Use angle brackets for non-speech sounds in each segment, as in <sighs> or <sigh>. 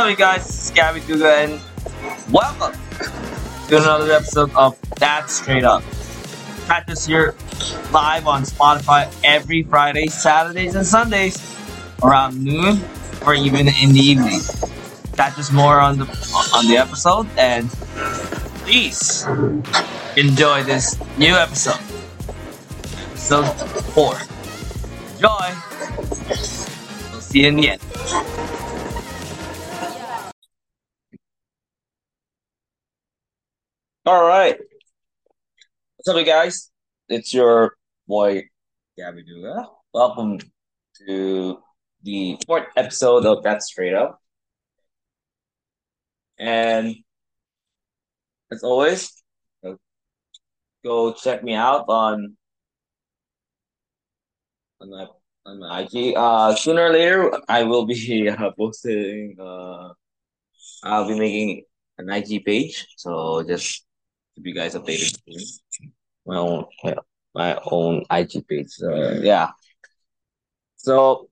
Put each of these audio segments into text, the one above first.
up, you guys? This is Gabby Duga, and welcome to another episode of That Straight Up. Us here live on Spotify every Friday, Saturdays, and Sundays around noon or even in the evening. Us more on the on the episode, and please enjoy this new episode, episode four. Enjoy. We'll see you in the end. All right. What's up, you guys? It's your boy, Gabby Duga. Welcome to the fourth episode of That Straight Up. And as always, go check me out on on my on my IG. Uh, sooner or later, I will be <laughs> uh, posting. Uh, I'll be making an IG page, so just you guys updated. My own, my own IG page. So yeah. So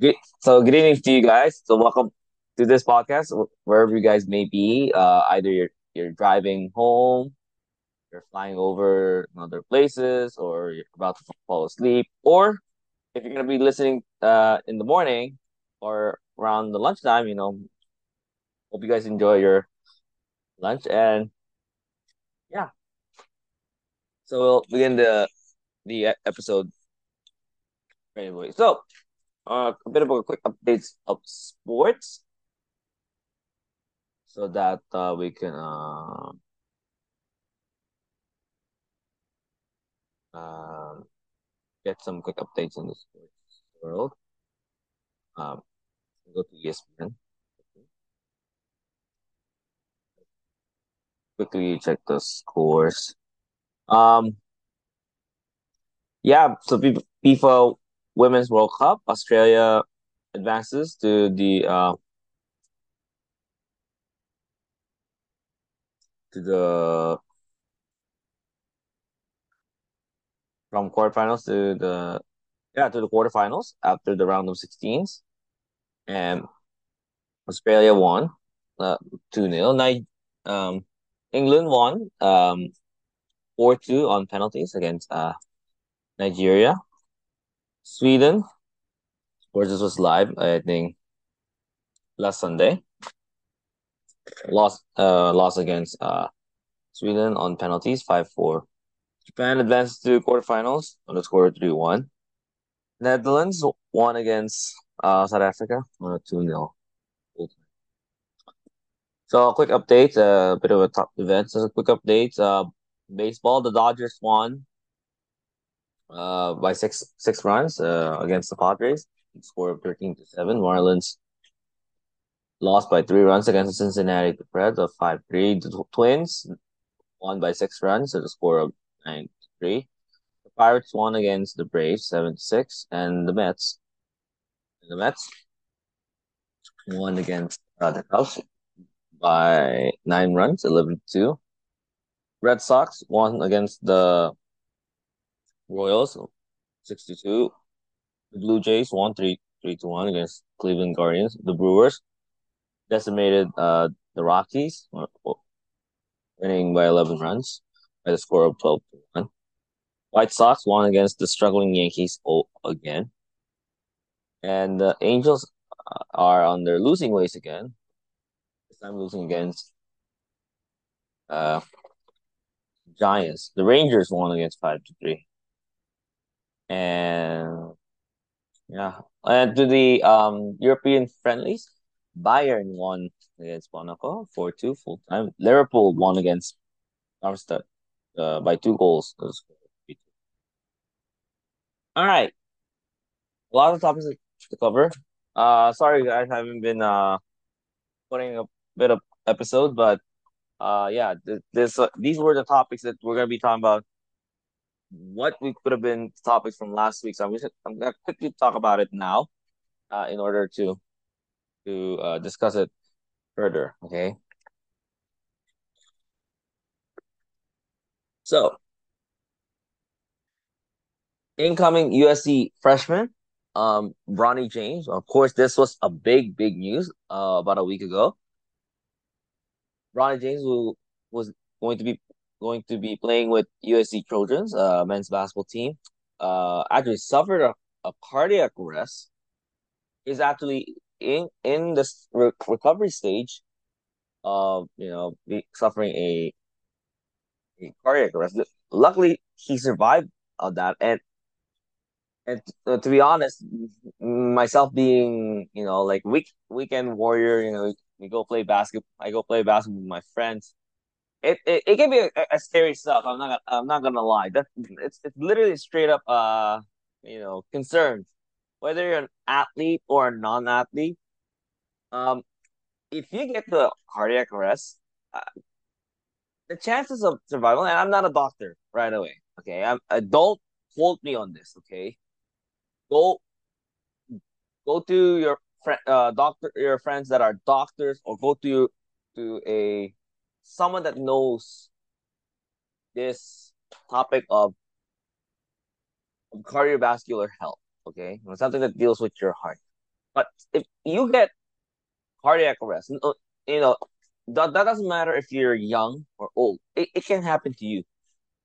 good. So good evening to you guys. So welcome to this podcast, wherever you guys may be. Uh, either you're you're driving home, you're flying over other places, or you're about to fall asleep, or if you're gonna be listening uh in the morning or around the lunchtime, you know, hope you guys enjoy your lunch and yeah. So we'll begin the the episode anyway. So uh, a bit of a quick updates of sports so that uh, we can uh, um, get some quick updates in the sports world. Um, go to ESPN. Quickly check the scores. Um, yeah, so FIFA Women's World Cup, Australia advances to the uh, to the from quarterfinals to the yeah to the quarterfinals after the round of 16s, and Australia won uh, two 0 Ni- um, England won um four two on penalties against uh Nigeria. Sweden, of course, this was live. I think last Sunday. Lost uh lost against uh Sweden on penalties five four. Japan advanced to quarterfinals on the score three one. Netherlands won against uh South Africa on a two 0 So a quick update, a uh, bit of a top event. So a quick update. Uh, baseball, the Dodgers won uh by six six runs uh against the Padres. Score of thirteen to seven. Marlins lost by three runs against the Cincinnati Reds of five three. The Twins won by six runs at a score of nine to three. The Pirates won against the Braves seven to six, and the Mets the Mets won against uh, the Cubs by nine runs, eleven to two. Red Sox won against the Royals, 62. The Blue Jays won 3 3 to 1 against Cleveland Guardians. The Brewers decimated uh, the Rockies, winning by 11 runs by the score of 12 to 1. White Sox won against the struggling Yankees again. And the Angels uh, are on their losing ways again. This time losing against uh, Giants. The Rangers won against 5 to 3 and yeah, and to the um European friendlies, Bayern won against Monaco four two full time. Liverpool won against Darmstadt uh, by two goals. All right, a lot of topics to cover. Uh, sorry guys, I haven't been uh putting a bit of episode, but uh yeah, th- this uh, these were the topics that we're gonna be talking about what we could have been topics from last week. So I'm, just, I'm gonna quickly talk about it now, uh, in order to to uh, discuss it further. Okay. So, incoming USC freshman um, Bronny James. Of course, this was a big, big news uh, about a week ago. Bronny James who was going to be going to be playing with USC Trojans, uh, men's basketball team. Uh, actually suffered a, a cardiac arrest. Is actually in in the re- recovery stage of you know be suffering a, a cardiac arrest. Luckily, he survived of that, and and uh, to be honest, myself being you know like week weekend warrior, you know, we go play basketball. I go play basketball with my friends. It it, it can be a, a scary stuff. I'm not I'm not gonna lie. That it's it's literally straight up uh you know concerns. whether you're an athlete or a non-athlete. Um, if you get the cardiac arrest, uh, the chances of survival. And I'm not a doctor, right away. Okay, I'm. Don't quote me on this. Okay, go go to your friend uh doctor your friends that are doctors or go to to a someone that knows this topic of, cardiovascular health okay? Something that deals with your heart. But if you get cardiac arrest you know that, that doesn't matter if you're young or old. It, it can happen to you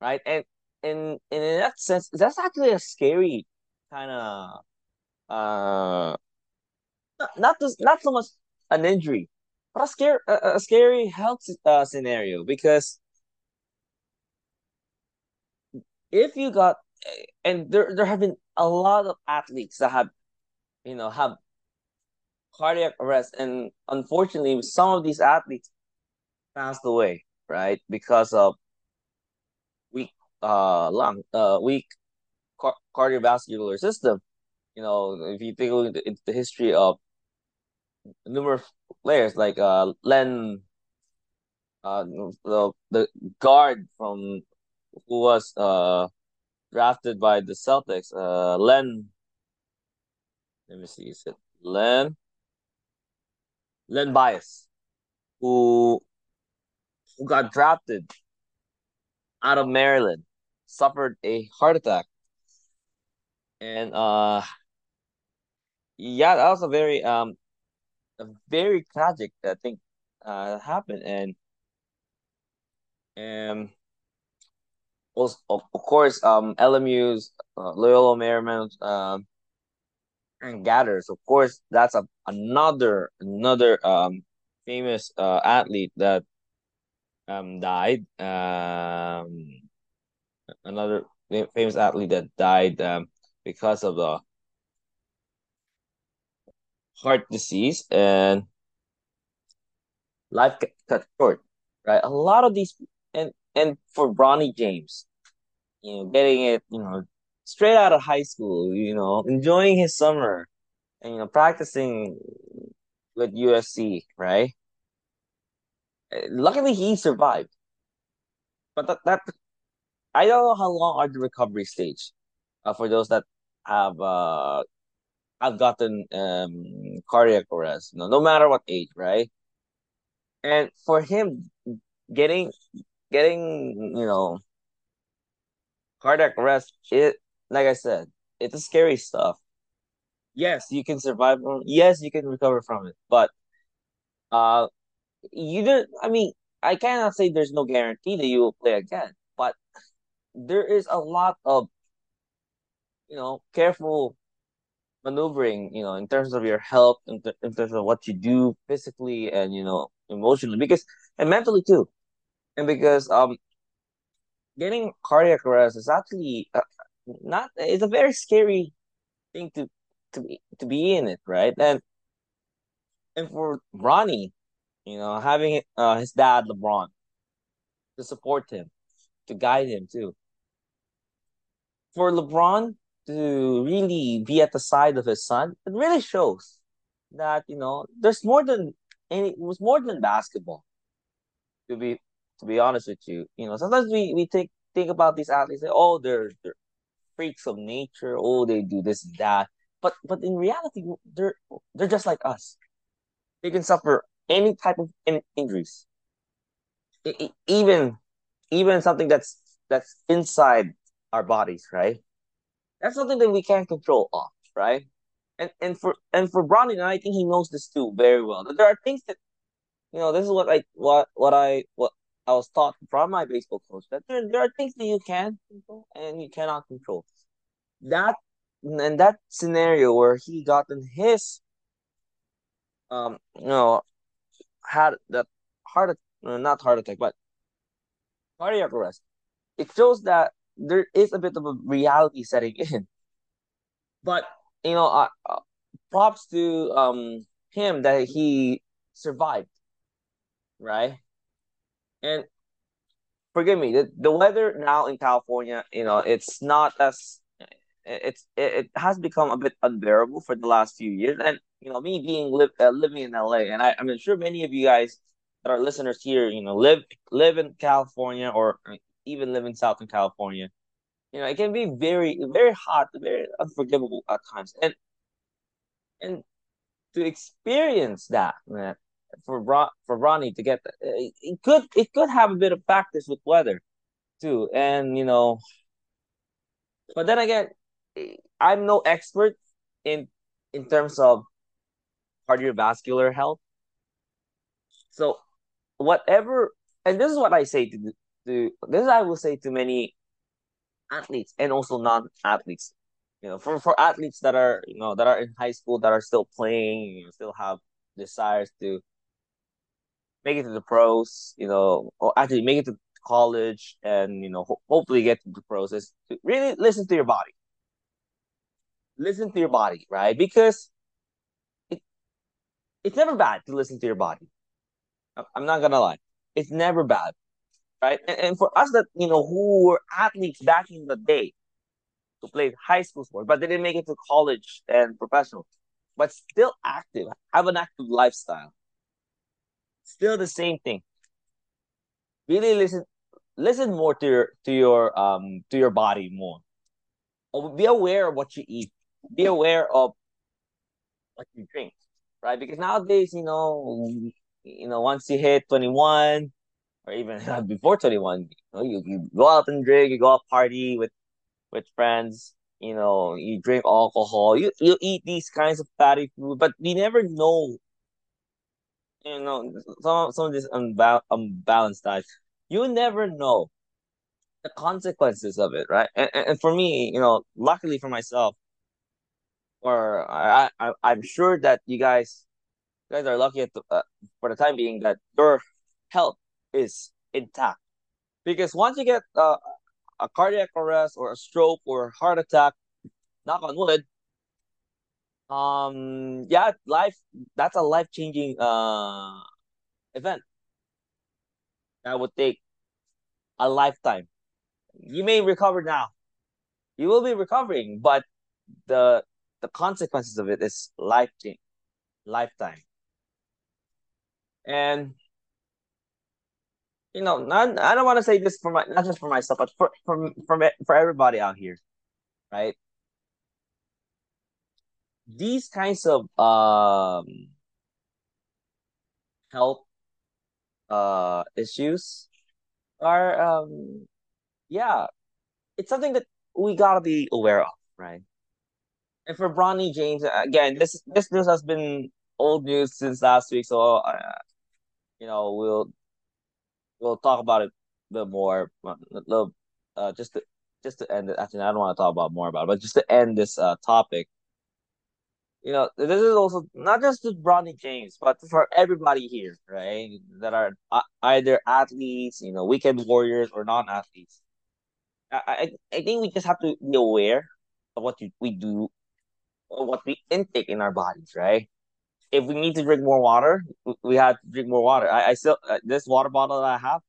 right? And in in that sense that's actually a scary kind of uh not just not so much an injury, but a scary a, a scary health uh, scenario because if you got and there there have been a lot of athletes that have you know have cardiac arrest and unfortunately some of these athletes passed away right because of weak uh lung uh weak car- cardiovascular system. You know, if you look into the history of numerous players like uh Len, uh the the guard from who was uh drafted by the Celtics, uh Len. Let me see, is it Len? Len Bias, who who got drafted out of Maryland, suffered a heart attack and uh yeah that was a very um a very tragic I think uh happened and um also, of, of course um LMU's uh, Loyola Marymount um and Gathers of course that's a another another um famous uh athlete that um died um another famous athlete that died um because of the heart disease and life cut short, right? A lot of these and and for Bronny James, you know, getting it, you know, straight out of high school, you know, enjoying his summer, and you know, practicing with USC, right? Luckily, he survived, but that that I don't know how long are the recovery stage, uh, for those that have uh have gotten um cardiac arrest, no, no matter what age, right? And for him getting getting, you know, cardiac arrest, it like I said, it's a scary stuff. Yes, you can survive from yes, you can recover from it. But uh you don't I mean, I cannot say there's no guarantee that you will play again, but there is a lot of you know careful maneuvering you know in terms of your health in, th- in terms of what you do physically and you know emotionally because and mentally too. And because um getting cardiac arrest is actually uh, not it's a very scary thing to to be to be in it right? And and for Bronny, you know having uh his dad LeBron to support him to guide him too. For LeBron to really be at the side of his son, it really shows that you know there's more than any. It was more than basketball. To be to be honest with you, you know sometimes we we think think about these athletes. Say, oh, they're they're freaks of nature. Oh, they do this and that. But but in reality, they're they're just like us. They can suffer any type of in- injuries. It, it, even even something that's that's inside our bodies, right? That's something that we can't control off, right? and and for and for Bronny, and I think he knows this too very well. That there are things that you know. This is what I what what I what I was taught from my baseball coach that there there are things that you can control and you cannot control. That and that scenario where he got in his um you know had that heart uh, not heart attack but cardiac arrest. It shows that there is a bit of a reality setting in. But you know, uh, uh, props to um him that he survived, right? And forgive me, the, the weather now in California, you know, it's not as it's it, it has become a bit unbearable for the last few years. And you know, me being live uh, living in LA, and I, I'm sure many of you guys that are listeners here, you know, live live in California or even live in Southern California. You know, it can be very very hot, very unforgivable at times, and and to experience that, man, for for Bronny to get that, eh, it could it could have a bit of practice with weather, too, and you know. But then again, eh, I'm no expert in in terms of cardiovascular health. So whatever and this is what I say to to this I will say to many athletes and also non-athletes. You know, for for athletes that are you know that are in high school that are still playing, you know, still have desires to make it to the pros, you know, or actually make it to college and you know ho- hopefully get to the pros is to really listen to your body. Listen to your body, right? Because it, it's never bad to listen to your body. I'm not gonna lie, it's never bad, right? And, and for us that you know who were athletes back in the day, who played high school sport, but they didn't make it to college and professional, but still active, have an active lifestyle. Still the same thing. Really listen, listen more to your to your um to your body more. Be aware of what you eat. Be aware of what you drink, right? Because nowadays, you know, you know, once you hit 21 or even <laughs> before 21, you, know, you, you go out and drink, you go out party with with friends, you know, you drink alcohol, you you eat these kinds of fatty food, but we never know you know some some of this unbal- unbalanced diet. You never know the consequences of it, right? And, and, and for me, you know, luckily for myself, or I, I I'm sure that you guys guys are lucky the, uh, for the time being that your health is intact. Because once you get uh, a cardiac arrest or a stroke or heart attack, knock on wood, um, yeah, life that's a life changing uh event that would take a lifetime. You may recover now, you will be recovering, but the the consequences of it is life lifetime. And you know, not I don't want to say this for my not just for myself, but for for for for everybody out here, right? These kinds of um health uh issues are um yeah, it's something that we gotta be aware of, right? And for Bronny James, again, this this news has been old news since last week, so uh, you know, we'll we'll talk about it a bit more. A Little, uh, just to just to end it. Actually, I don't want to talk about more about it, but just to end this uh topic. You know, this is also not just to Bronny James, but for everybody here, right? That are either athletes, you know, weekend warriors, or non-athletes. I, I I think we just have to be aware of what we do, what we intake in our bodies, right? If we need to drink more water, we have to drink more water. I, I still uh, this water bottle that I have,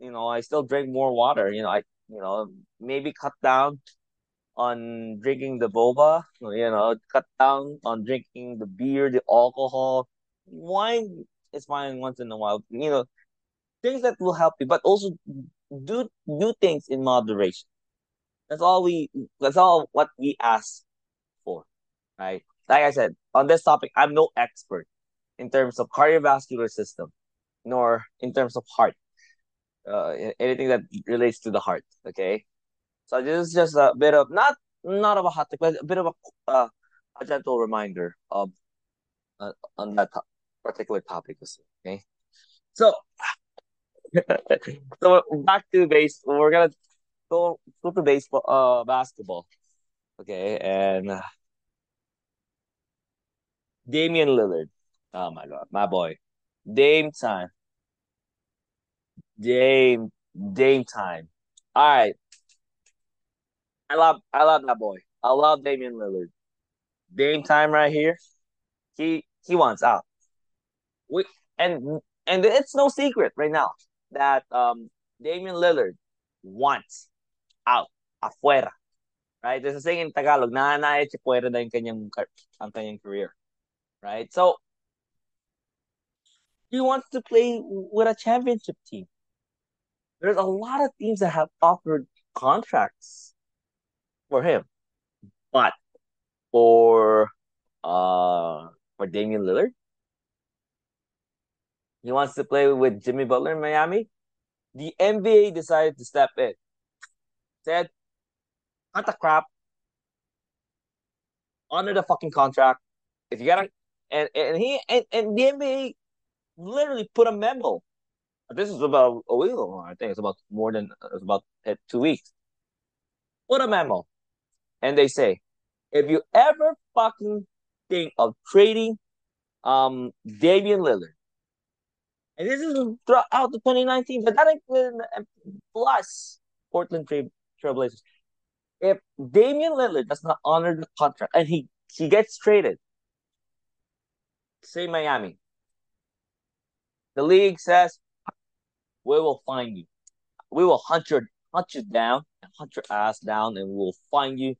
you know, I still drink more water. You know, I you know maybe cut down on drinking the boba. You know, cut down on drinking the beer, the alcohol. Wine is fine once in a while. You know, things that will help you, but also do do things in moderation. That's all we. That's all what we ask for, right? Like I said, on this topic, I'm no expert in terms of cardiovascular system, nor in terms of heart. Uh, anything that relates to the heart. Okay, so this is just a bit of not not of a hot take, but a bit of a uh, a gentle reminder of uh, on that to- particular topic. Okay, so <laughs> so back to base. We're gonna go go to baseball, uh, basketball. Okay, and uh, Damian Lillard. Oh my god, my boy, Dame time. Dame, Dame time. All right, I love I love that boy. I love Damian Lillard. Dame time right here. He he wants out. We and and it's no secret right now that um Damian Lillard wants out afuera. Right? There's a saying in Tagalog, nananayat si fuera na yung kanyang ang kanyang career. Right? So he wants to play with a championship team. There's a lot of teams that have offered contracts for him. But for uh for Damian Lillard, he wants to play with Jimmy Butler in Miami. The NBA decided to step in. Said, cut the crap. Honor the fucking contract. If you gotta and and he and, and the NBA literally put a memo. This is about a week ago. I think it's about more than it's about two weeks. Put a memo, and they say, if you ever fucking think of trading, um, Damian Lillard, and this is throughout the 2019, but that included plus Portland Trail Trailblazers. If Damian Lillard does not honor the contract and he he gets traded, say Miami, the league says we will find you. We will hunt your hunt you down, hunt your ass down, and we'll find you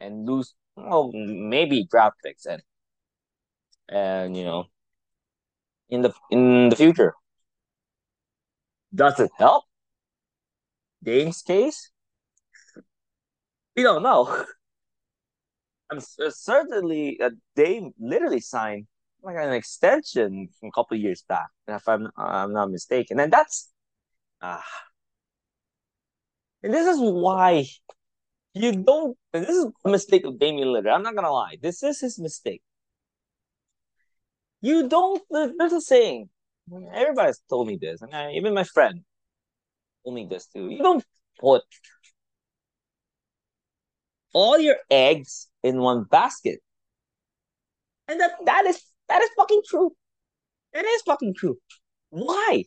and lose well maybe draft picks and and you know in the in the future. Does it help? Dame's case? We don't know. <laughs> I'm certainly uh, Dame literally signed like an extension from a couple years back, if I'm I'm not mistaken, and that's ah, and this is why you don't. This is a mistake of Damian Lillard. I'm not gonna lie. This is his mistake. You don't. There's a saying. Everybody's told me this, and I, even my friend told me this too. You don't put all your eggs in one basket, and that that is that is fucking true. It is fucking true. Why?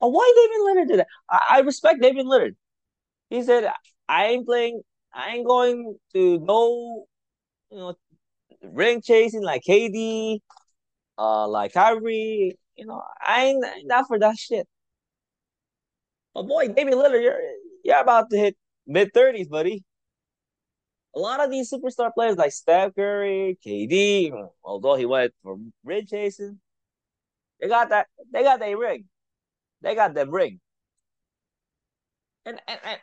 Why David Leonard did that? I, I respect David Leonard. He said, "I ain't playing. I ain't going to go, you know, ring chasing like KD, uh, like Kyrie. You know, I ain't not for that shit." But boy, Damian Lillard, you're you're about to hit mid thirties, buddy. A lot of these superstar players like Steph Curry, KD, although he went for ring chasing, they got that. They got their ring. They got them ring. And and and,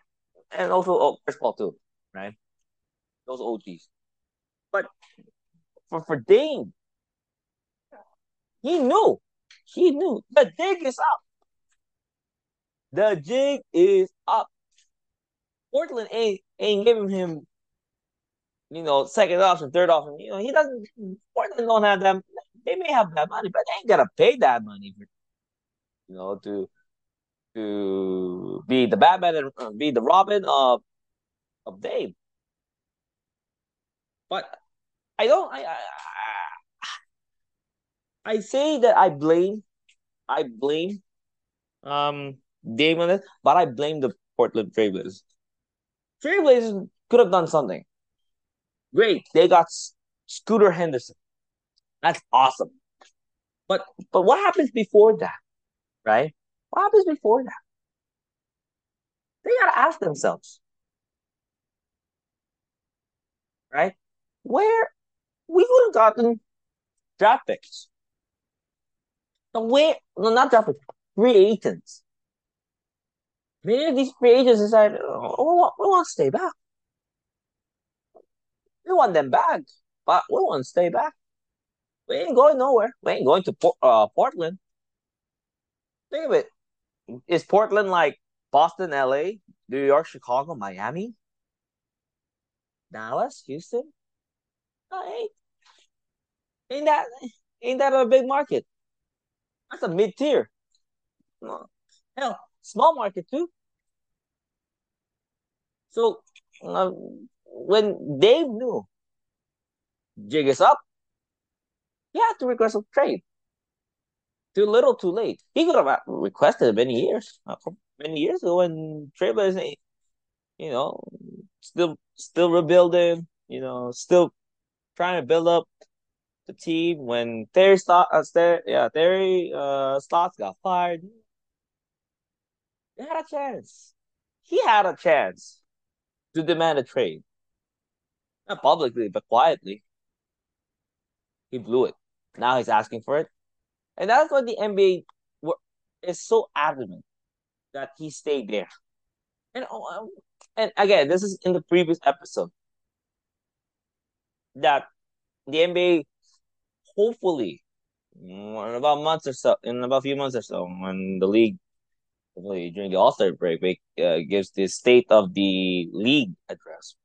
and also oh, Chris Paul too, right? Those OGs. But for for Dame, he knew. He knew the jig is up. The jig is up. Portland ain't ain't giving him, you know, second option, third option. You know, he doesn't. Portland don't have them. They may have that money, but they ain't gonna pay that money for, you know, to to be the Batman and uh, be the Robin of of Dame. But I don't. I, I I say that I blame. I blame um Dame on it, but I blame the Portland Trailblazers. Trailblazers could have done something. Great, they got Scooter Henderson. That's awesome. But but what happens before that, right? What happens before that? They gotta ask themselves, right? Where we would have gotten draft picks. No, where no not draft picks, free agents. Many of these free agents decided, oh, we, want, we want to stay back. We want them back, but we want to stay back. We ain't going nowhere. We ain't going to uh, Portland. Think of it. Is Portland like Boston, LA, New York, Chicago, Miami, Dallas, Houston? No, ain't. Ain't that ain't that a big market? That's a mid tier. Hell, small market too. So uh, when Dame knew jig is up, he had to request a trade. Too little, too late. He could have requested many years, uh, many years ago when Trailblazers, you know, still still rebuilding, you know, still trying to build up the team when Terry Stotts, uh, Terry, yeah, Terry uh, got fired. He had a chance. He had a chance to demand a trade. Not publicly, but quietly. He blew it. Now he's asking for it. And that's why the NBA is so adamant that he stayed there. And oh, and again, this is in the previous episode that the NBA hopefully in about months or so, in about a few months or so, when the league during the All Star break, uh, gives the state of the league address.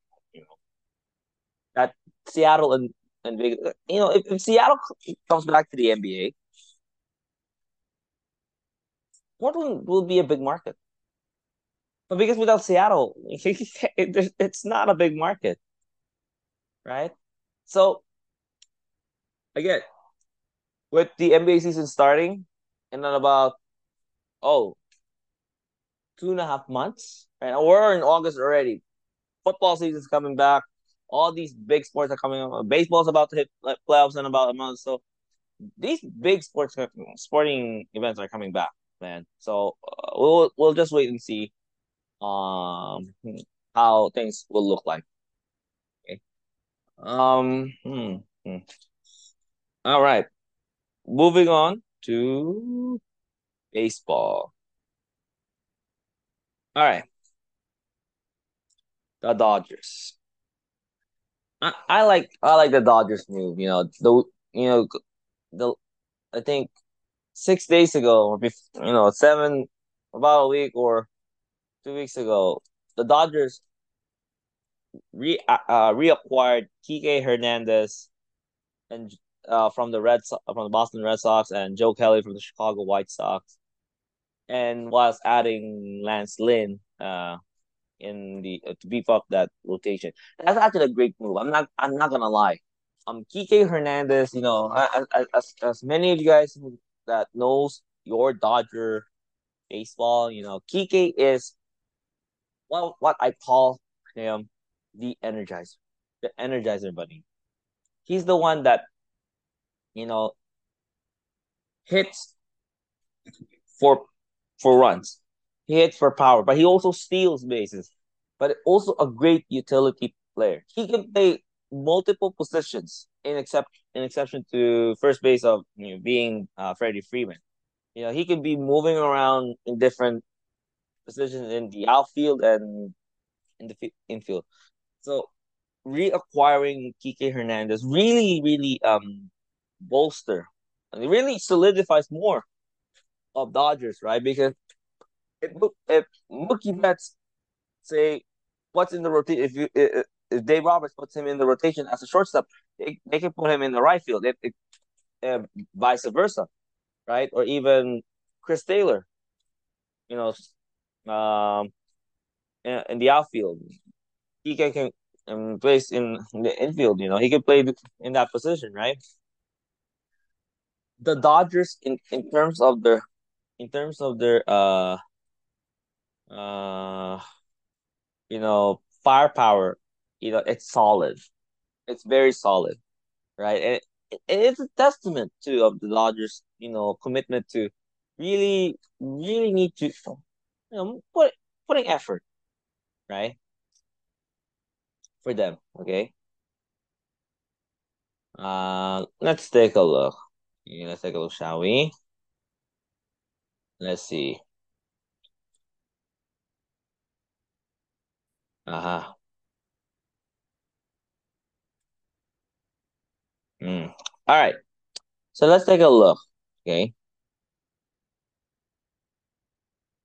Seattle and and big, you know, if, if Seattle comes back to the NBA, Portland will be a big market. But because without Seattle, <laughs> it's not a big market, right? So again, with the NBA season starting, in about oh two and a half months, right? We're in August already. Football season's coming back. All these big sports are coming up. Baseball's about to hit playoffs in about a month. So these big sports sporting events are coming back, man. So uh, we'll we'll just wait and see um how things will look like. Okay. Um. Hmm, hmm. All right. Moving on to baseball. All right. The Dodgers. I, I like I like the Dodgers move. You know the you know the I think six days ago or before, you know seven about a week or two weeks ago the Dodgers re uh, reacquired Kike Hernandez and uh from the Red so- from the Boston Red Sox and Joe Kelly from the Chicago White Sox, and whilst adding Lance Lynn uh in the uh, to beef up that rotation. That's actually a great move. I'm not I'm not gonna lie. Um, Kike Hernandez, you know, as, as as many of you guys that knows your Dodger baseball, you know, Kike is well what I call him the energizer, the energizer bunny. He's the one that you know hits for for runs he hits for power, but he also steals bases. But also a great utility player. He can play multiple positions in except in exception to first base of you know, being uh, Freddie Freeman. You know, he could be moving around in different positions in the outfield and in the infield. So reacquiring Kike Hernandez really, really um bolster and it really solidifies more of Dodgers, right? Because if if Mookie Betts say what's in the rotation, if you if, Dave Roberts puts him in the rotation as a shortstop, they, they can put him in the right field. If, if vice versa, right? Or even Chris Taylor, you know, um, in, in the outfield, he can can um, place in the infield. You know, he can play in that position, right? The Dodgers, in in terms of their, in terms of their uh uh you know firepower you know it's solid. It's very solid right? And it, it's a testament to of the dodgers you know commitment to really really need to you know put putting effort right? For them okay? Uh let's take a look. Okay, let's take a look shall we? Let's see Ajá. Mm. All right. So let's take a look. Okay.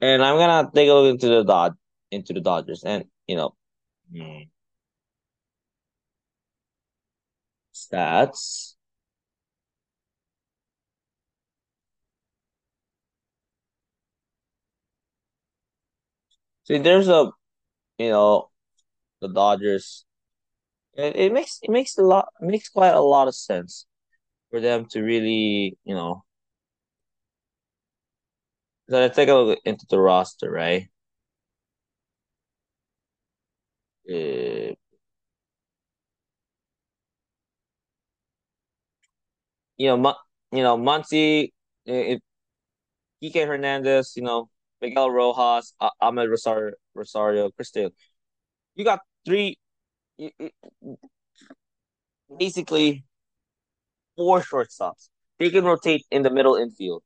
And I'm gonna take a look into the Dod into the Dodgers and you know mm. stats. See, there's a you know the Dodgers. It, it makes it makes a lot makes quite a lot of sense for them to really, you know. I take a look into the roster, right? Uh, you know, Mon- you know, Muncy, if Kike Hernandez, you know, Miguel Rojas, Amed Rosario, Rosario, Cristian. You got three, basically four shortstops. They can rotate in the middle infield,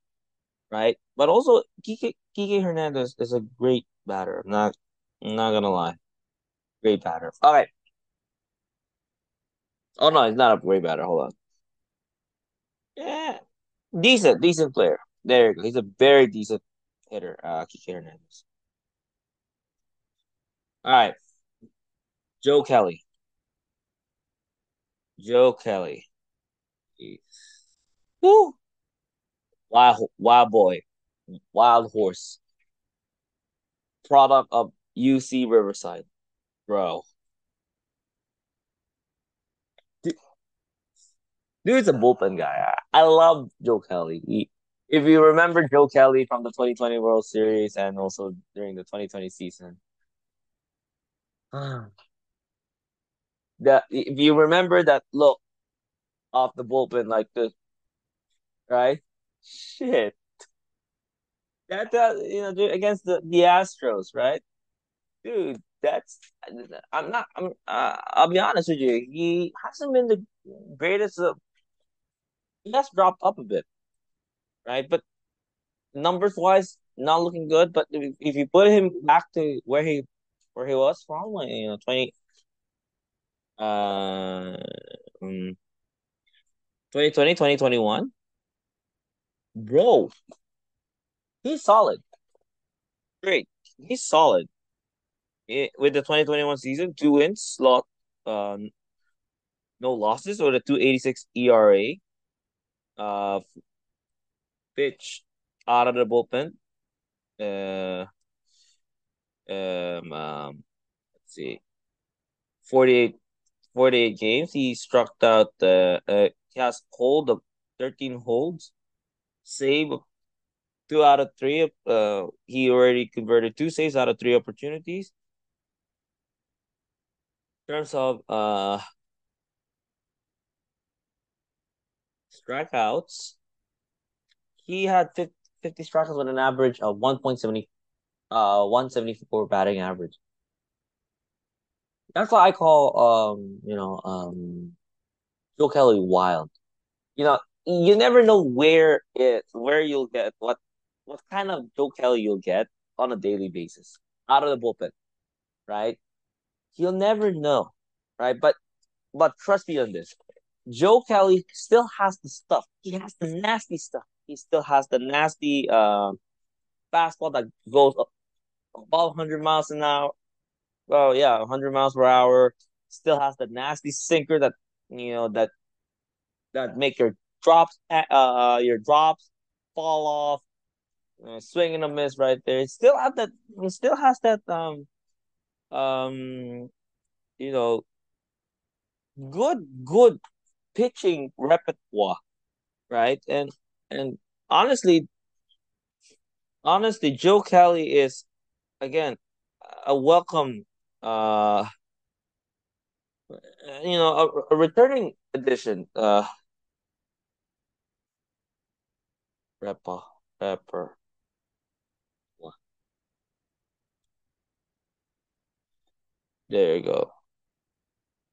right? But also, Kike, Kike Hernandez is a great batter. I'm not, I'm not gonna lie, great batter. All right. Oh no, he's not a great batter. Hold on. Yeah, decent, decent player. There you go. He's a very decent hitter, uh, Kike Hernandez. All right, Joe Kelly. Joe Kelly. Woo! Wild, wild boy, wild horse. Product of UC Riverside, bro. Dude's a bullpen guy. I, I love Joe Kelly. He, if you remember Joe Kelly from the 2020 World Series and also during the 2020 season, <sighs> that if you remember that look off the bullpen like this, right? Shit, that uh, you know against the the Astros, right? Dude, that's I'm not. I'm. Uh, I'll be honest with you. He hasn't been the greatest. Of, he has dropped up a bit, right? But numbers wise, not looking good. But if, if you put him back to where he where he was from, like you know, twenty, uh, um, 2020, 2021, bro, he's solid. Great, he's solid. It, with the 2021 season, two wins, slot, um, no losses, or the 286 ERA. Uh, pitch out of the bullpen. Uh, um, um, let's see, 48, 48 games. He struck out the, uh, he has hold of 13 holds, save two out of three. Uh, he already converted two saves out of three opportunities. In terms of uh strikeouts, he had 50, 50 strikeouts with an average of 1.70 uh 174 batting average. That's why I call um, you know, um Joe Kelly wild. You know, you never know where it where you'll get what what kind of Joe Kelly you'll get on a daily basis out of the bullpen, right? You'll never know, right? But but trust me on this. Joe Kelly still has the stuff. He has the nasty stuff. He still has the nasty uh, fastball that goes about 100 miles an hour. Well, yeah, 100 miles per hour. Still has the nasty sinker that you know that that make your drops uh your drops fall off, uh, swing and a miss right there. It still have that. It still has that um um you know good good pitching repertoire, right? And and honestly, honestly, Joe Kelly is again a welcome uh you know a, a returning addition uh rapper rapper there you go.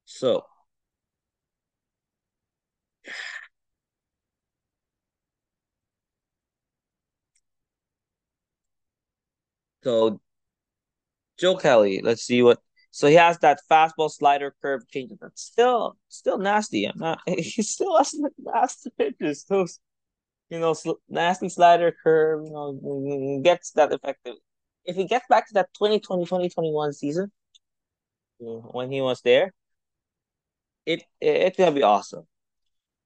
So so Joe Kelly let's see what so he has that fastball slider curve change that's still still nasty i'm not <laughs> he still has the <laughs> nasty pitches those you know, sl- nasty slider curve, you know, mm, gets that effective. If he gets back to that 2020 2021 season, mm, when he was there, it, it it's gonna be awesome.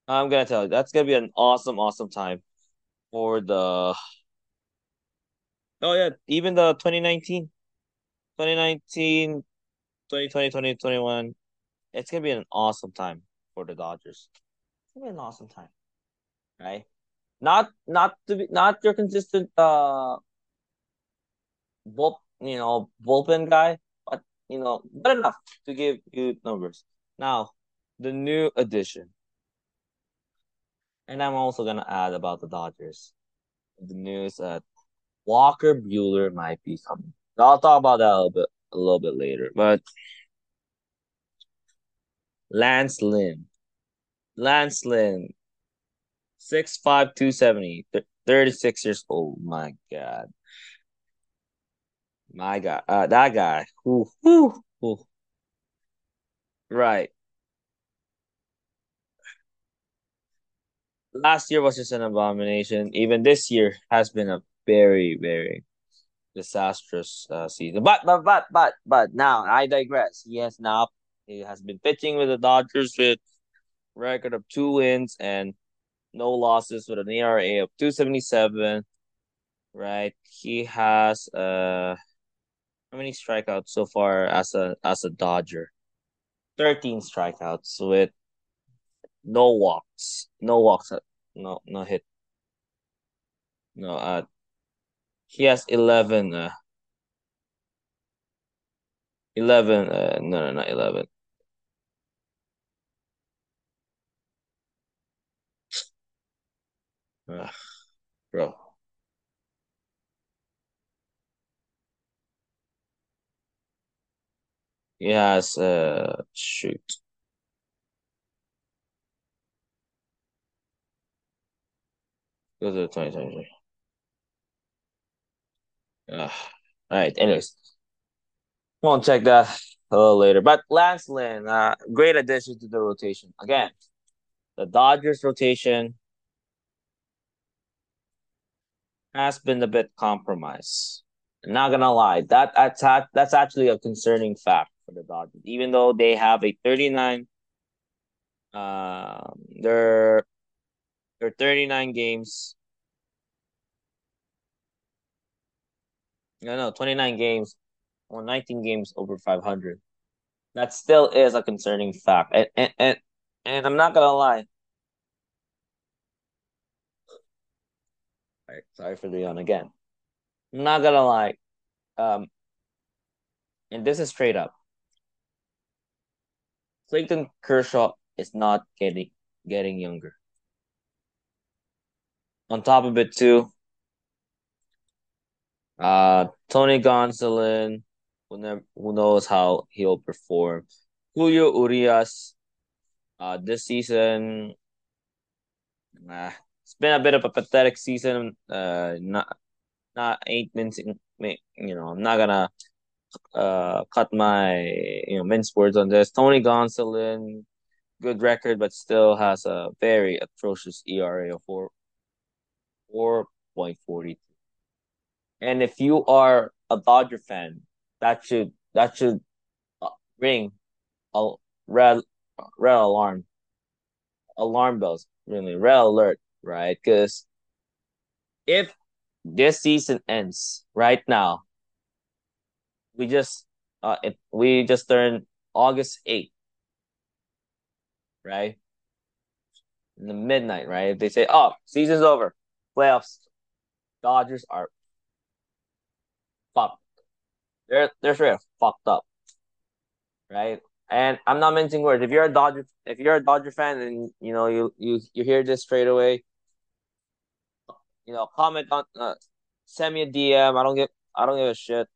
I'm gonna tell you, that's gonna be an awesome, awesome time for the. Oh yeah, even the 2019. 2019, 2020, 2021, it's gonna be an awesome time for the Dodgers. It's gonna be an awesome time, right? Not not to be not your consistent uh, bull, you know, bullpen guy, but you know, good enough to give you numbers. Now, the new addition, and I'm also gonna add about the Dodgers. The news that Walker Buehler might be coming. I'll talk about that a little bit a little bit later, but Lance Lynn. Lance Lynn, 6'5", 270, 36 years old. My God. My God. Uh, that guy. Ooh, ooh, ooh. Right. Last year was just an abomination. Even this year has been a very, very disastrous uh, season. But, but, but, but, but now I digress. He has now he has been pitching with the Dodgers with record of two wins and no losses with an ERA of 277. Right. He has uh how many strikeouts so far as a as a Dodger? 13 strikeouts with no walks. No walks. No no hit. No uh he has 11 uh 11 uh no no not 11 Ugh, bro. He has uh shoot. Go to 2023. Uh, all right. Anyways, won't check that a little later. But Lance Lynn, uh, great addition to the rotation. Again, the Dodgers rotation has been a bit compromised. I'm not gonna lie, that that's that's actually a concerning fact for the Dodgers. Even though they have a 39, um, they're they're 39 games. No, no, 29 games or 19 games over 500. That still is a concerning fact, and and and, and I'm not gonna lie. Right, sorry for the yawn again. I'm not gonna lie. Um, and this is straight up. Clayton Kershaw is not getting getting younger. On top of it, too, uh, Tony Gonsolin, who, never, who knows how he'll perform. Julio Urias, uh, this season, nah, it's been a bit of a pathetic season. Uh, not not eight minutes. You know, I'm not gonna uh cut my you know mince words on this. Tony Gonsolin, good record, but still has a very atrocious ERA of four four point forty. And if you are a Dodger fan, that should that should uh, ring a red red alarm. Alarm bells really red alert right? Because if this season ends right now we just uh it, we just turned august 8th right? In the midnight right? If they say oh season's over. Playoffs. Dodgers are fucked they're they're straight fucked up right and i'm not mincing words if you're a dodger if you're a dodger fan and you know you you you hear this straight away you know comment on uh, send me a dm i don't give i don't give a shit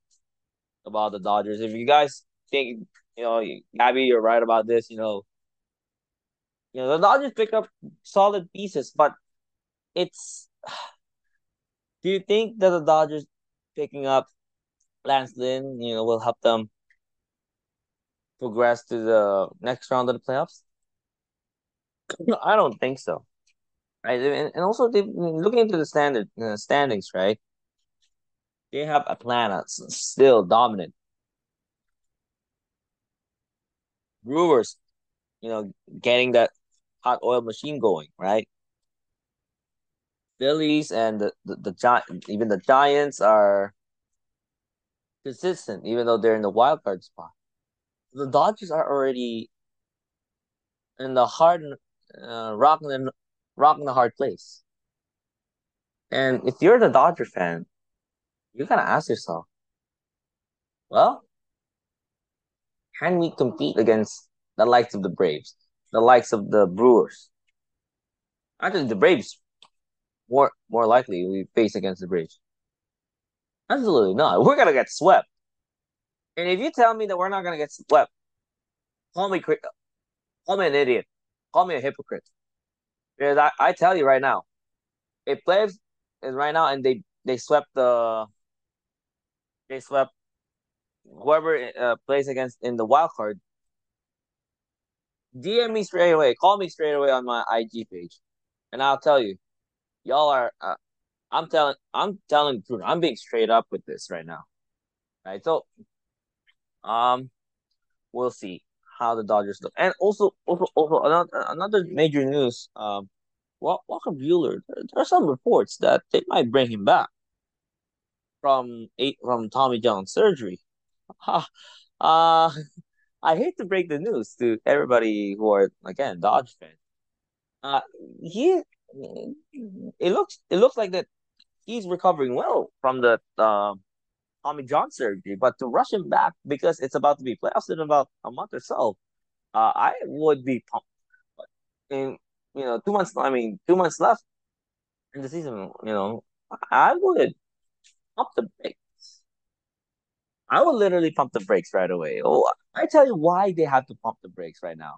about the Dodgers. If you guys think you know, Gabby, you're right about this. You know, you know the Dodgers pick up solid pieces, but it's. <sighs> Do you think that the Dodgers picking up Lance Lynn, you know, will help them progress to the next round of the playoffs? <clears throat> I don't think so. Right, and, also looking into the standard uh, standings, right? They have Atlanta still dominant. Brewers, you know, getting that hot oil machine going, right? Phillies and the the, the Giant, even the Giants are consistent, even though they're in the wild card spot. The Dodgers are already in the hard, uh, rocking the rocking the hard place. And if you're the Dodger fan, you gotta ask yourself, well, can we compete against the likes of the Braves, the likes of the Brewers? Actually, the Braves more more likely we face against the Braves. Absolutely not. We're gonna get swept. And if you tell me that we're not gonna get swept, call me call me an idiot, call me a hypocrite. Because I, I tell you right now, if players is right now and they they swept the they swept whoever uh, plays against in the wild card. DM me straight away. Call me straight away on my IG page, and I'll tell you, y'all are. Uh, I'm telling. I'm telling truth. I'm being straight up with this right now. Right. So, um, we'll see how the Dodgers look, and also, also, also another another major news. Um, Walker Buehler. There, there are some reports that they might bring him back from eight from Tommy John surgery. <laughs> uh, I hate to break the news to everybody who are again Dodge fans. Uh, he it looks it looks like that he's recovering well from the uh, Tommy John surgery, but to rush him back because it's about to be playoffs in about a month or so, uh, I would be pumped. In you know, two months. I mean, two months left in the season. You know, I would pump the brakes. I would literally pump the brakes right away. Oh, I tell you why they have to pump the brakes right now.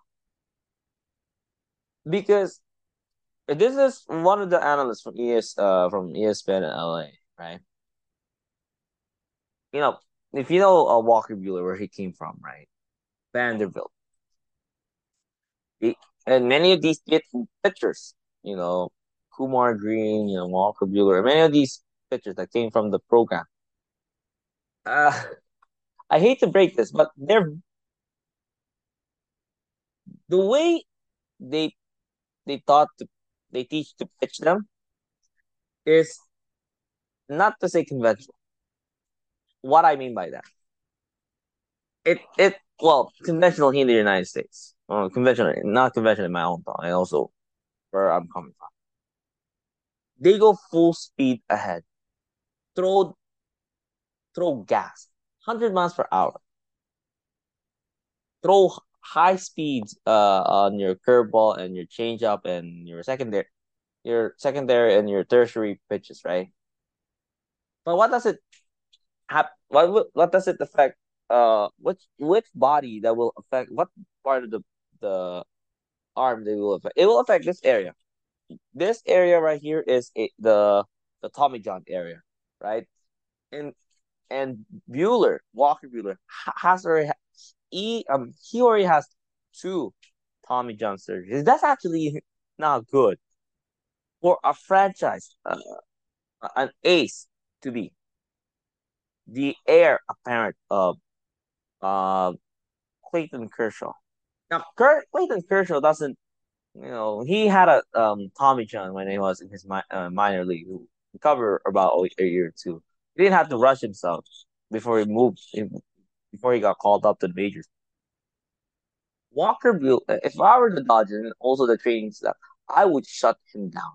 Because this is one of the analysts from ES uh from ESPN in LA, right? You know, if you know uh, Walker Buehler, where he came from, right? Vanderbilt. He, and many of these pitchers, you know, Kumar Green, you know, Walker Buehler, many of these pitchers that came from the program. Uh, I hate to break this, but they're the way they they taught to they teach to pitch them is not to say conventional. What I mean by that, it it well conventional here in the United States, uh, conventional not conventional in my own thought, and also where I'm coming from. They go full speed ahead, throw throw gas, hundred miles per hour, throw high speeds uh on your curveball and your changeup and your secondary your secondary and your tertiary pitches, right? But what does it have what what does it affect uh which which body that will affect what part of the the arm they will affect? It will affect this area. This area right here is a, the the Tommy John area, right? And and Buehler, Walker Buehler has already he um he already has two Tommy John surgeries. That's actually not good for a franchise, uh, an ace to be the heir apparent of uh Clayton Kershaw. Now, Kurt, Clayton Kershaw doesn't, you know, he had a um Tommy John when he was in his mi- uh, minor league, recovered about a year or two. He didn't have to rush himself before he moved before he got called up to the majors. Walker Buehler, if I were the Dodgers and also the training staff, I would shut him down.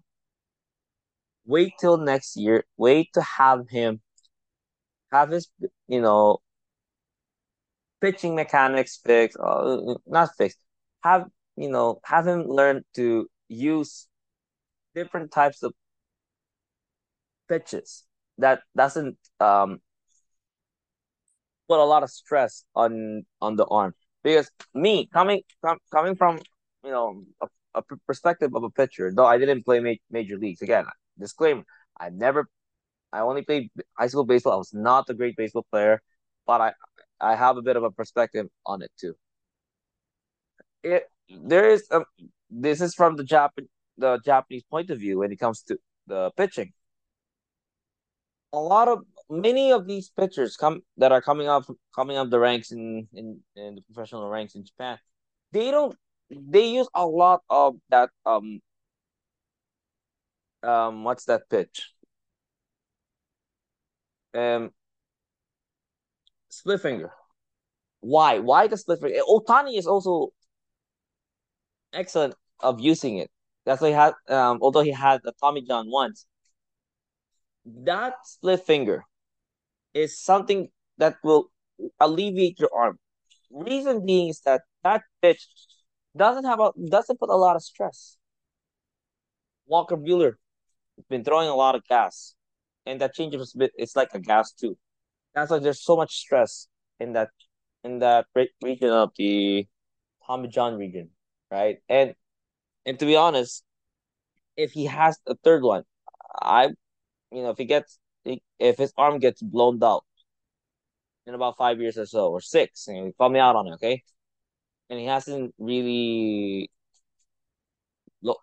Wait till next year. Wait to have him have his, you know, pitching mechanics fixed, uh, not fixed. Have you know, have him learn to use different types of pitches that doesn't um put a lot of stress on on the arm. Because me coming com, coming from you know a, a perspective of a pitcher though i didn't play ma- major leagues again disclaimer i never i only played high school baseball. I was not a great baseball player but i i have a bit of a perspective on it too. It there is a, this is from the Jap the japanese point of view when it comes to the pitching. A lot of many of these pitchers come that are coming up coming up the ranks in in, in the professional ranks in Japan, they don't they use a lot of that um um what's that pitch? Um split finger. Why? Why the split finger? Ohtani is also excellent of using it. That's why he had, um, although he had a Tommy John once, that split finger is something that will alleviate your arm. Reason being is that that pitch doesn't have a doesn't put a lot of stress. Walker Buehler has been throwing a lot of gas, and that change of bit it's like a gas too. That's why there's so much stress in that in that region of the Tommy John region, right? And and to be honest, if he has a third one, I, you know, if he gets if his arm gets blown out in about five years or so, or six, and call me out on it, okay? And he hasn't really look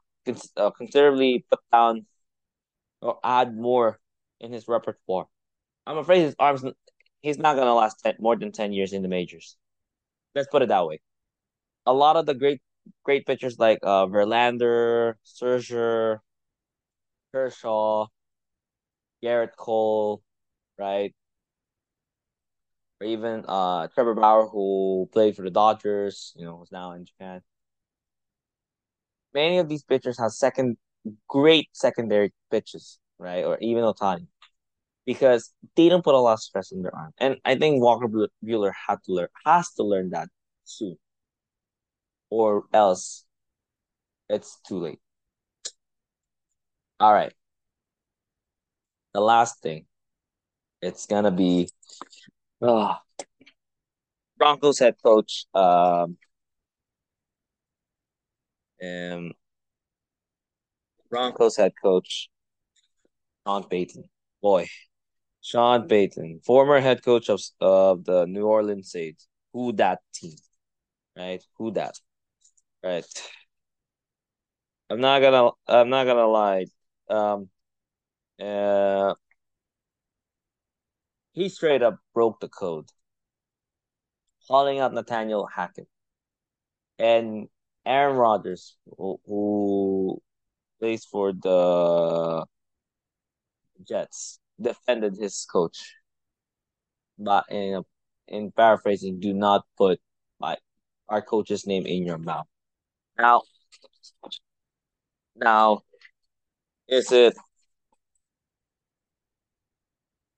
uh, considerably put down or add more in his repertoire. I'm afraid his arms he's not gonna last 10, more than ten years in the majors. Let's put it that way. A lot of the great great pitchers like uh Verlander, Scherzer, Kershaw, Gerrit Cole, right? Or even uh Trevor Bauer who played for the Dodgers, you know, who's now in Japan. Many of these pitchers have second great secondary pitches, right? Or even Ohtani, Because they don't put a lot of stress on their arm. And I think Walker Buehler had to learn has to learn that soon. Or else it's too late. All right. The last thing. It's gonna be uh, Broncos head coach um um Broncos head coach Sean Payton. Boy, Sean Payton, former head coach of of the New Orleans Saints. Who that team? Right? Who that? Right. I'm not gonna I'm not gonna lie. Um uh he straight up broke the code. Calling out Nathaniel Hackett. And Aaron Rodgers, who, who plays for the Jets, defended his coach. But in in paraphrasing, do not put my our coach's name in your mouth. Now, now, is it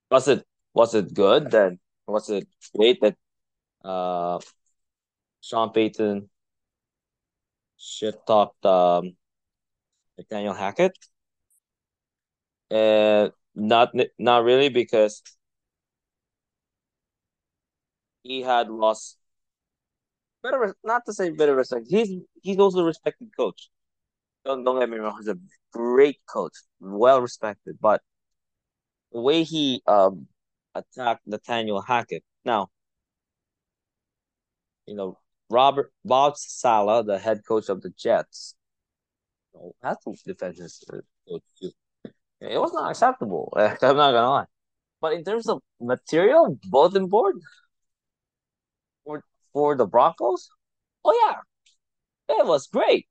was it was it good then? Was it great that uh Sean Payton shit talked um Nathaniel Hackett? And not not really because he had lost better not to say better respect. He's he's also a respected coach. Don't don't get me wrong, he's a great coach, well respected, but the way he um attacked Nathaniel Hackett. Now, you know, Robert Bob Saleh, the head coach of the Jets, you know, has to defend coach too. It was not acceptable. <laughs> I'm not gonna lie. But in terms of material, both in board for for the Broncos, oh yeah, it was great.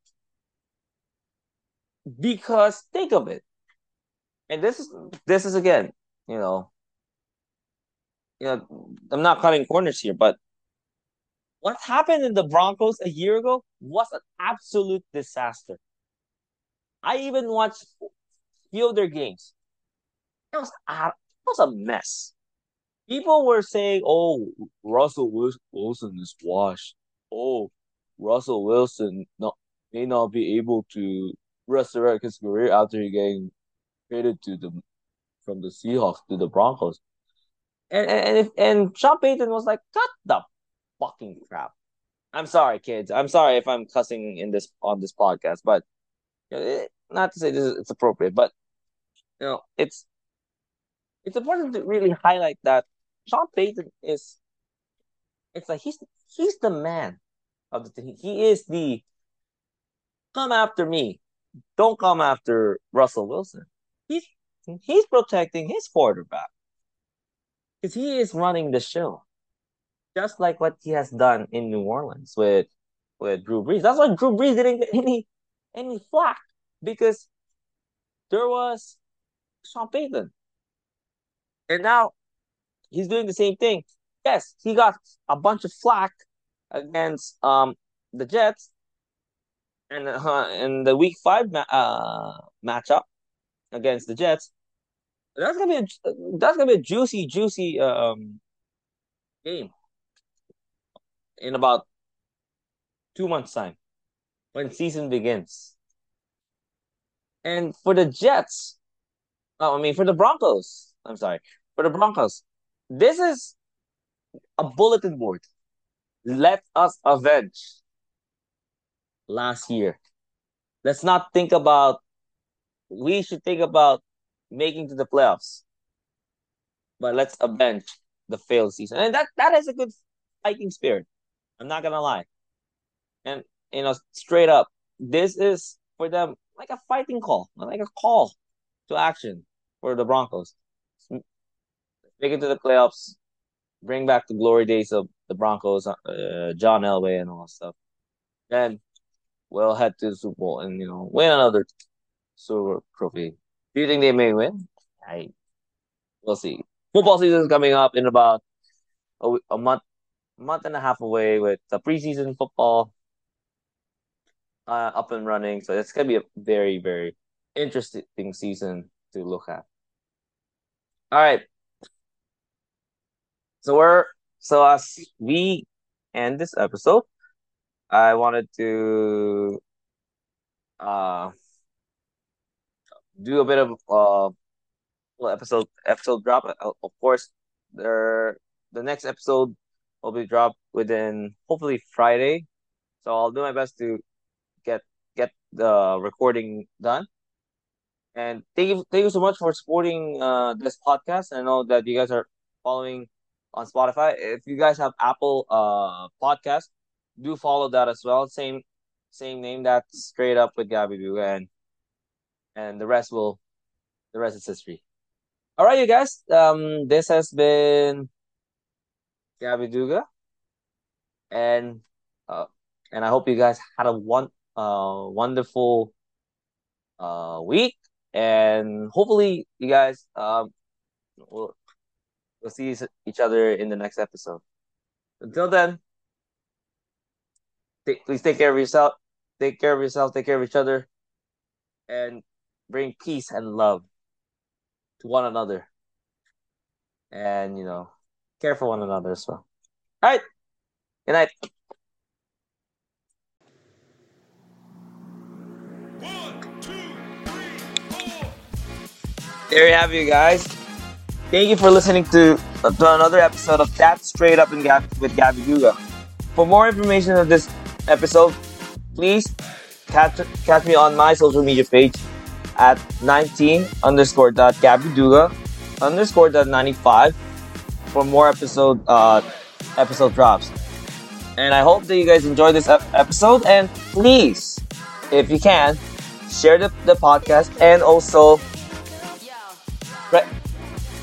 Because think of it, and this is this is again, you know, you know, I'm not cutting corners here, but what happened in the Broncos a year ago was an absolute disaster. I even watched few of their games. It was it was a mess. People were saying, "Oh, Russell Wilson is washed. Oh, Russell Wilson not, may not be able to resurrect his career after he getting traded to the from the Seahawks to the Broncos." And and if, and Sean Payton was like, "Cut the fucking crap." I'm sorry, kids. I'm sorry if I'm cussing in this on this podcast, but it, not to say this is, it's appropriate, but you know, it's it's important to really highlight that Sean Payton is it's like he's he's the man of the team. He is the come after me. Don't come after Russell Wilson. He's he's protecting his quarterback. Because he is running the show, just like what he has done in New Orleans with with Drew Brees. That's why Drew Brees didn't get any any flack. Because there was Sean Payton, and now he's doing the same thing. yes, he got a bunch of flack against um the Jets, and uh, in the Week Five ma- uh, matchup against the Jets, that's gonna be a, that's gonna be a juicy, juicy um game in about two months' time when season begins. And for the Jets, oh, I mean for the Broncos, I'm sorry, for the Broncos, this is a bulletin board. Let us avenge last year. Let's not think about. We should think about making to the playoffs, but let's avenge the failed season, and that that is a good fighting spirit. I'm not gonna lie, and you know, straight up, this is for them like a fighting call, like a call to action for the Broncos. Make it to the playoffs, bring back the glory days of the Broncos, uh, John Elway, and all that stuff. Then we'll head to the Super Bowl and you know win another Super Trophy. Do you think they may win? I we'll see. Football season is coming up in about a, a month, month and a half away with the preseason football uh, up and running. So it's gonna be a very very interesting season to look at. All right. So we're so as we end this episode, I wanted to uh do a bit of uh episode episode drop. Uh, of course, there the next episode will be dropped within hopefully Friday. So I'll do my best to get get the recording done. And thank you thank you so much for supporting uh this podcast. I know that you guys are following on Spotify. If you guys have Apple uh podcast, do follow that as well. Same same name that's straight up with Gabby Duga and and the rest will the rest is history. All right, you guys. Um, this has been Gabby Duga, and uh, and I hope you guys had a one uh wonderful uh week, and hopefully you guys um will we'll see each other in the next episode. Until then, take, please take care of yourself. Take care of yourself. Take care of each other, and bring peace and love to one another. And, you know, care for one another as well. All right. Good night. There you have you guys. Thank you for listening to, to another episode of That Straight Up and Gab with Gabby Duga. For more information on this episode, please catch, catch me on my social media page at 19 underscore dot Gabby Duga underscore dot 95 for more episode uh episode drops. And I hope that you guys enjoyed this episode. And please, if you can, share the, the podcast and also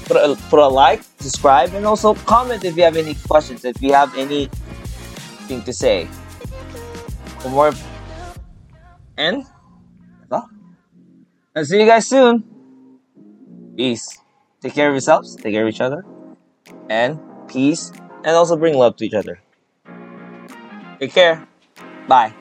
put a, put a like, subscribe, and also comment if you have any questions, if you have anything to say. For more. And I'll see you guys soon. Peace. Take care of yourselves, take care of each other, and peace, and also bring love to each other. Take care. Bye.